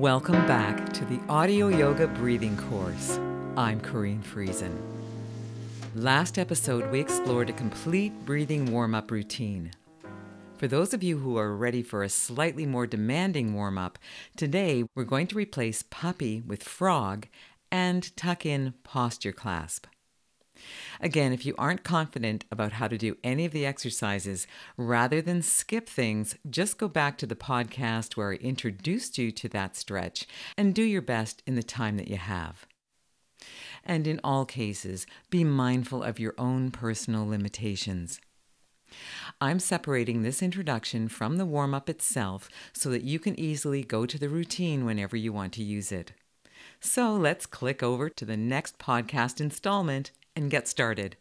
Welcome back to the Audio Yoga Breathing Course. I'm Corrine Friesen. Last episode, we explored a complete breathing warm up routine. For those of you who are ready for a slightly more demanding warm up, today we're going to replace puppy with frog and tuck in posture clasp. Again, if you aren't confident about how to do any of the exercises, rather than skip things, just go back to the podcast where I introduced you to that stretch and do your best in the time that you have. And in all cases, be mindful of your own personal limitations. I'm separating this introduction from the warm up itself so that you can easily go to the routine whenever you want to use it. So let's click over to the next podcast installment and get started.